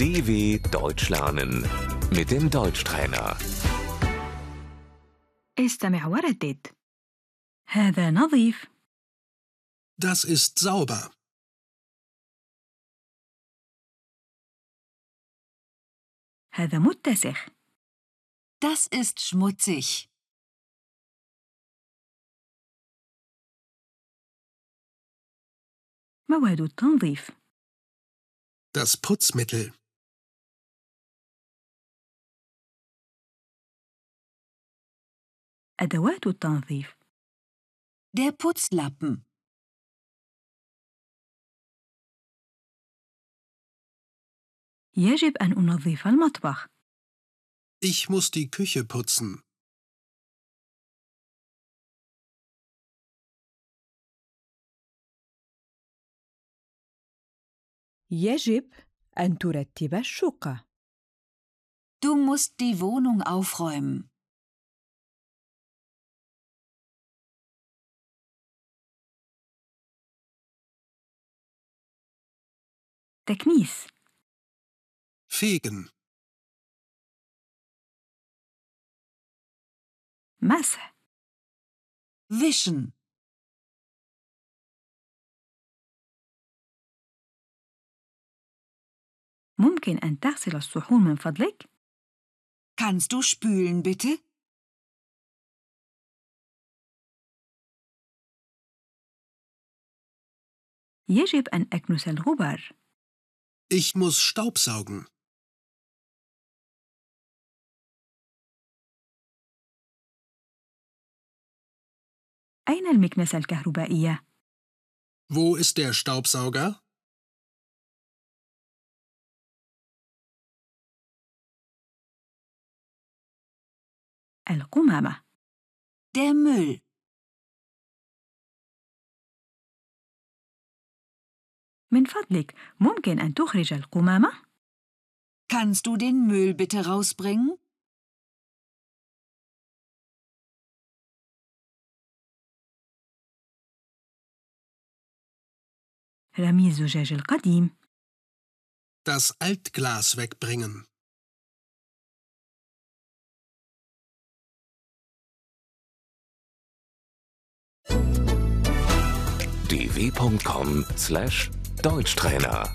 DW Deutsch lernen mit dem Deutschtrainer. استمع وردد هذا نظيف Das ist sauber. هذا متسخ Das ist schmutzig. مواد التنظيف Das Putzmittel. أدوات التنظيف Der Putzlappen. يجب أن أنظف المطبخ Ich muss die Küche putzen. يجب أن ترتب الشقة. Du musst die Wohnung aufräumen. تكنيس Fegen. مسح Wischen. ممكن أن تغسل الصحون من فضلك؟ Kannst du spülen, bitte? يجب أن أكنس الغبار Ich muss Staubsaugen. أين المكنسة الكهربائية؟ Wo ist der Staubsauger? القمامة Der Müll. من فضلك ممكن أن تخرج القمامة؟ Kannst du den Müll bitte rausbringen? رمي الزجاج القديم Das Altglas wegbringen. dw.com/deutschtrainer